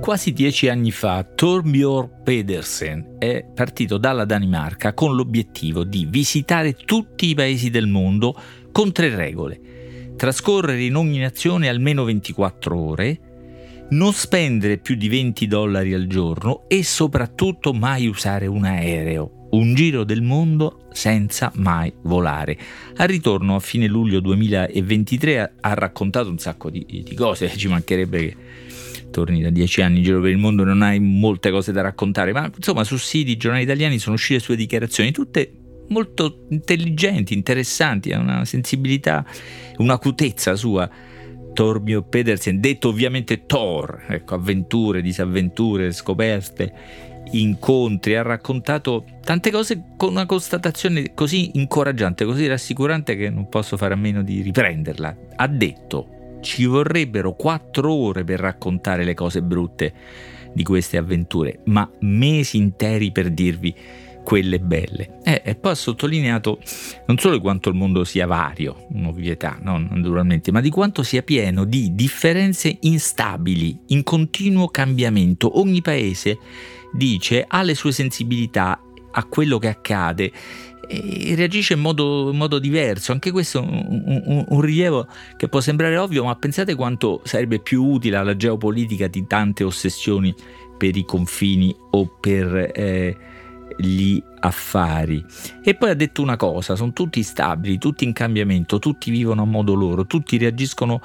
Quasi dieci anni fa Torbjörn Pedersen è partito dalla Danimarca con l'obiettivo di visitare tutti i paesi del mondo con tre regole. Trascorrere in ogni nazione almeno 24 ore, non spendere più di 20 dollari al giorno e soprattutto mai usare un aereo. Un giro del mondo senza mai volare. Al ritorno a fine luglio 2023 ha raccontato un sacco di, di cose, ci mancherebbe che torni da dieci anni in giro per il mondo non hai molte cose da raccontare, ma insomma su siti, giornali italiani sono uscite sue dichiarazioni, tutte molto intelligenti, interessanti, ha una sensibilità, un'acutezza sua. Torbio Pedersen, detto ovviamente Thor, ecco, avventure, disavventure, scoperte, incontri, ha raccontato tante cose con una constatazione così incoraggiante, così rassicurante che non posso fare a meno di riprenderla. Ha detto, ci vorrebbero quattro ore per raccontare le cose brutte di queste avventure, ma mesi interi per dirvi quelle belle. Eh, e poi ha sottolineato non solo di quanto il mondo sia vario, un'ovvietà, no? naturalmente, ma di quanto sia pieno di differenze instabili, in continuo cambiamento. Ogni paese, dice, ha le sue sensibilità a quello che accade reagisce in modo, in modo diverso. Anche questo è un, un, un, rilievo che può sembrare ovvio, ma pensate quanto sarebbe più utile alla geopolitica di tante ossessioni per i confini o per eh, gli affari. E poi ha detto una cosa, sono tutti stabili, tutti in cambiamento, tutti vivono a modo loro, tutti reagiscono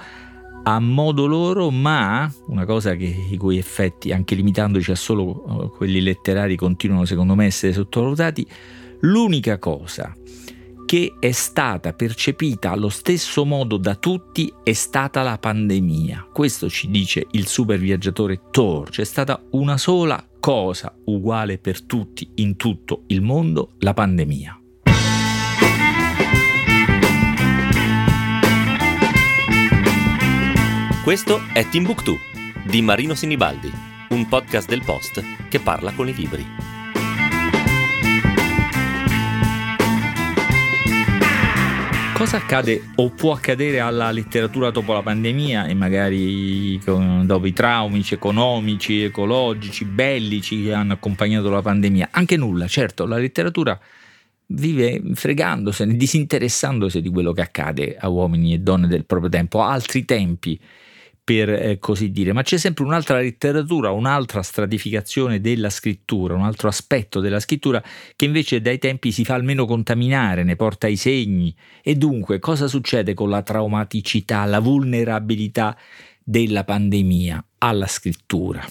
a modo loro, ma una cosa che, i cui effetti, anche limitandoci a solo eh, quelli letterari, continuano secondo me a essere sottovalutati, l'unica cosa che è stata percepita allo stesso modo da tutti è stata la pandemia. Questo ci dice il super viaggiatore Thor. C'è stata una sola cosa uguale per tutti in tutto il mondo, la pandemia. Questo è Timbuktu di Marino Sinibaldi, un podcast del Post che parla con i libri. Cosa accade o può accadere alla letteratura dopo la pandemia e magari dopo i traumi economici, ecologici, bellici che hanno accompagnato la pandemia? Anche nulla, certo, la letteratura vive fregandosene, disinteressandosi di quello che accade a uomini e donne del proprio tempo, altri tempi per eh, così dire, ma c'è sempre un'altra letteratura, un'altra stratificazione della scrittura, un altro aspetto della scrittura che invece dai tempi si fa almeno contaminare, ne porta i segni. E dunque cosa succede con la traumaticità, la vulnerabilità della pandemia alla scrittura?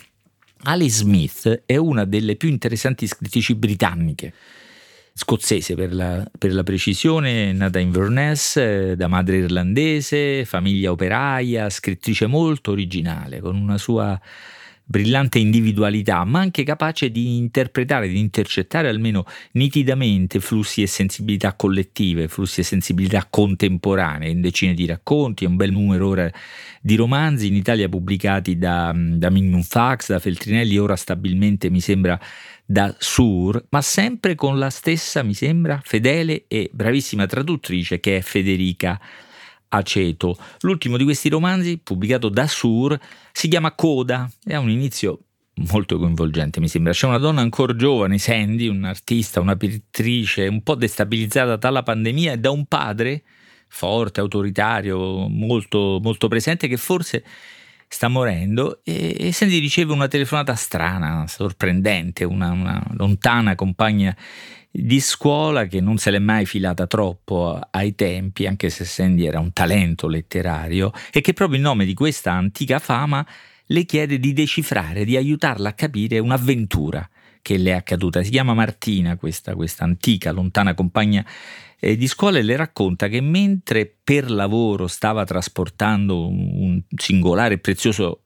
Alice Smith è una delle più interessanti scrittrici britanniche scozzese per la, per la, precisione, nata in Inverness, eh, da madre irlandese, famiglia operaia, scrittrice molto originale, con una sua brillante individualità, ma anche capace di interpretare, di intercettare almeno nitidamente flussi e sensibilità collettive, flussi e sensibilità contemporanee, in decine di racconti, un bel numero ora di romanzi in Italia pubblicati da, da Minimum Fax, da Feltrinelli, ora stabilmente mi sembra da Sur, ma sempre con la stessa, mi sembra, fedele e bravissima traduttrice che è Federica Aceto. L'ultimo di questi romanzi, pubblicato da Sur, si chiama Coda e ha un inizio molto coinvolgente, mi sembra. C'è una donna ancora giovane, Sandy, un'artista, una pittrice, un po' destabilizzata dalla pandemia e da un padre forte, autoritario, molto, molto presente, che forse sta morendo e, e Sandy riceve una telefonata strana, sorprendente, una, una lontana compagna di scuola che non se l'è mai filata troppo ai tempi, anche se Sandy era un talento letterario, e che proprio in nome di questa antica fama le chiede di decifrare, di aiutarla a capire un'avventura che le è accaduta. Si chiama Martina, questa, questa antica, lontana compagna eh, di scuola, e le racconta che mentre per lavoro stava trasportando un singolare e prezioso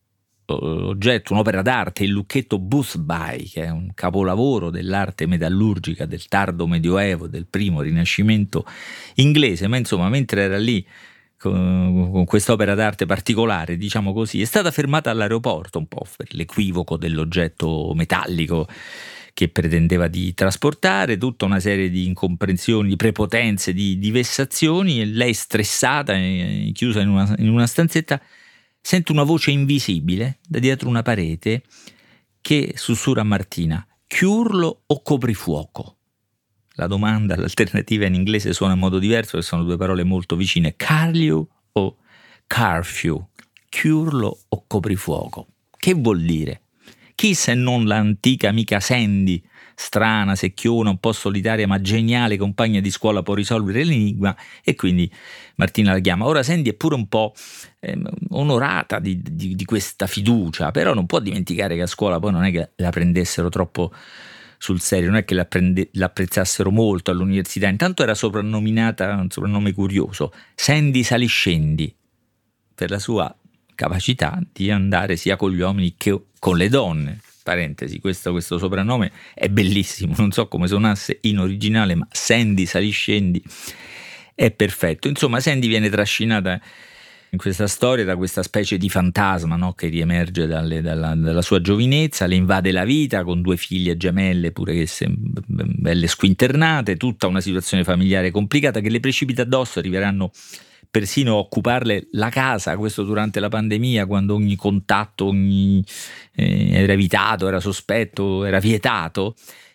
oggetto, un'opera d'arte, il lucchetto Boothby, che è un capolavoro dell'arte metallurgica del tardo medioevo, del primo rinascimento inglese, ma insomma, mentre era lì con, quest'opera d'arte particolare, diciamo così, è stata fermata all'aeroporto un po' per l'equivoco dell'oggetto metallico che pretendeva di trasportare, tutta una serie di incomprensioni, di prepotenze, di, di vessazioni e lei stressata, chiusa in una, in una stanzetta, sente una voce invisibile da dietro una parete che sussurra a Martina, chiurlo o coprifuoco? La domanda, l'alternativa in inglese suona in modo diverso, perché sono due parole molto vicine, curfew o curfew, chiurlo o coprifuoco. Che vuol dire? Chi se non l'antica amica Sandy, strana, secchiona, un po' solitaria ma geniale compagna di scuola può risolvere l'enigma e quindi Martina la chiama. Ora Sandy è pure un po' eh, onorata di, di, di questa fiducia, però non può dimenticare che a scuola poi non è che la prendessero troppo sul serio, non è che l'apprezzassero molto all'università, intanto era soprannominata, un soprannome curioso, Sandy Saliscendi, per la sua capacità di andare sia con gli uomini che con le donne. Parentesi, questo, questo soprannome è bellissimo, non so come suonasse in originale, ma Sandy Saliscendi è perfetto. Insomma, Sandy viene trascinata in questa storia da questa specie di fantasma no? che riemerge dalle, dalla, dalla, sua giovinezza, le invade la vita con due figlie gemelle, pure che se, belle squinternate, tutta una situazione familiare complicata che le precipita addosso, arriveranno persino occuparle la casa, questo durante la pandemia, quando ogni contatto ogni, eh, era evitato, era sospetto, era vietato.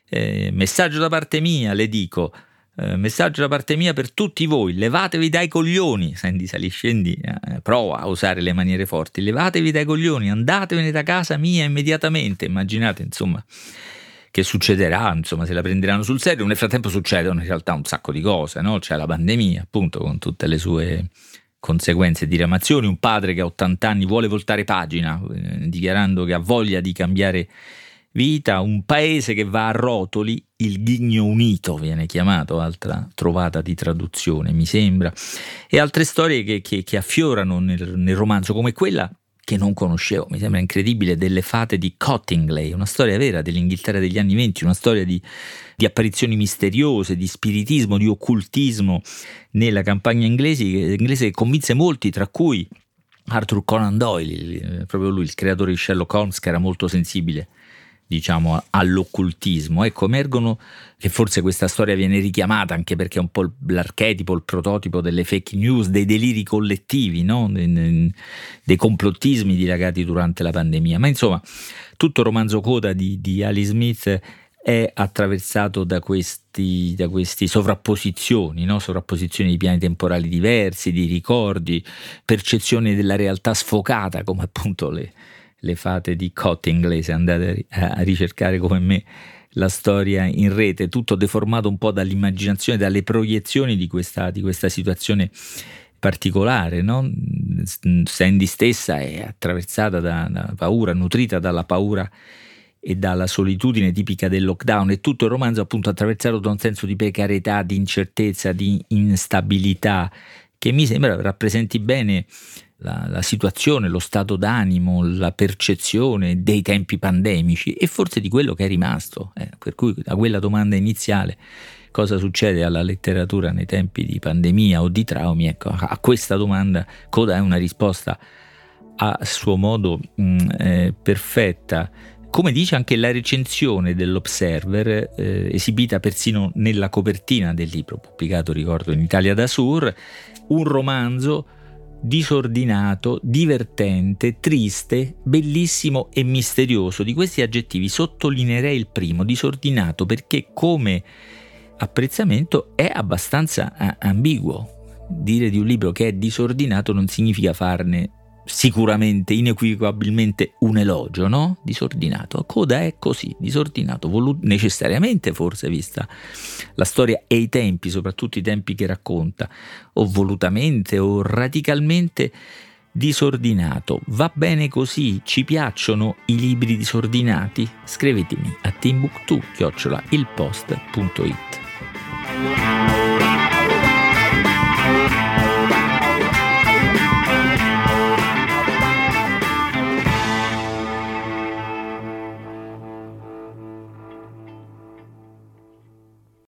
Eh, messaggio da parte mia, le dico, eh, messaggio da parte mia per tutti voi, levatevi dai coglioni, senti sali scendi, eh, prova a usare le maniere forti, levatevi dai coglioni, andatevene da casa mia immediatamente, immaginate insomma che succederà, insomma, se la prenderanno sul serio. Nel frattempo succedono in realtà un sacco di cose, no? C'è la pandemia, appunto, con tutte le sue conseguenze, diramazioni, un padre che a 80 anni vuole voltare pagina, eh, dichiarando che ha voglia di cambiare vita, un paese che va a rotoli, il Ghigno Unito viene chiamato, altra trovata di traduzione, mi sembra, e altre storie che, che, che affiorano nel, nel romanzo, come quella che non conoscevo, mi sembra incredibile, delle fate di Cottingley, una storia vera dell'Inghilterra degli anni venti, una storia di, di, apparizioni misteriose, di spiritismo, di occultismo nella campagna inglese, inglese che convinse molti, tra cui Arthur Conan Doyle, proprio lui, il creatore di Sherlock Holmes, che era molto sensibile diciamo, all'occultismo. Ecco, emergono che forse questa storia viene richiamata anche perché è un po' l'archetipo, il prototipo delle fake news, dei deliri collettivi, no? dei complottismi dilagati durante la pandemia. Ma insomma, tutto il romanzo coda di, di Ali Smith è attraversato da questi, da questi sovrapposizioni, no? sovrapposizioni di piani temporali diversi, di ricordi, percezione della realtà sfocata, come appunto le, le fate di Cottingley, se andate a ricercare come me la storia in rete, tutto deformato un po' dall'immaginazione, dalle proiezioni di questa, di questa situazione particolare. No? Sandy stessa è attraversata da, da paura, nutrita dalla paura e dalla solitudine tipica del lockdown e tutto il romanzo appunto attraversato da un senso di precarietà, di incertezza, di instabilità che mi sembra rappresenti bene la, la, situazione, lo stato d'animo, la percezione dei tempi pandemici e forse di quello che è rimasto. Eh, per cui a quella domanda iniziale, cosa succede alla letteratura nei tempi di pandemia o di traumi, ecco, a questa domanda Coda è una risposta a suo modo mh, mm, eh, perfetta. Come dice anche la recensione dell'Observer, eh, esibita persino nella copertina del libro, pubblicato, ricordo, in Italia da Sur, un romanzo disordinato, divertente, triste, bellissimo e misterioso. Di questi aggettivi sottolineerei il primo, disordinato, perché come apprezzamento è abbastanza eh, ambiguo. Dire di un libro che è disordinato non significa farne sicuramente, inequivocabilmente un elogio, no? Disordinato. Coda è così, disordinato, volu- necessariamente forse vista la storia e i tempi, soprattutto i tempi che racconta, o volutamente o radicalmente disordinato. Va bene così? Ci piacciono i libri disordinati? Scrivetemi a timbuktu-ilpost.it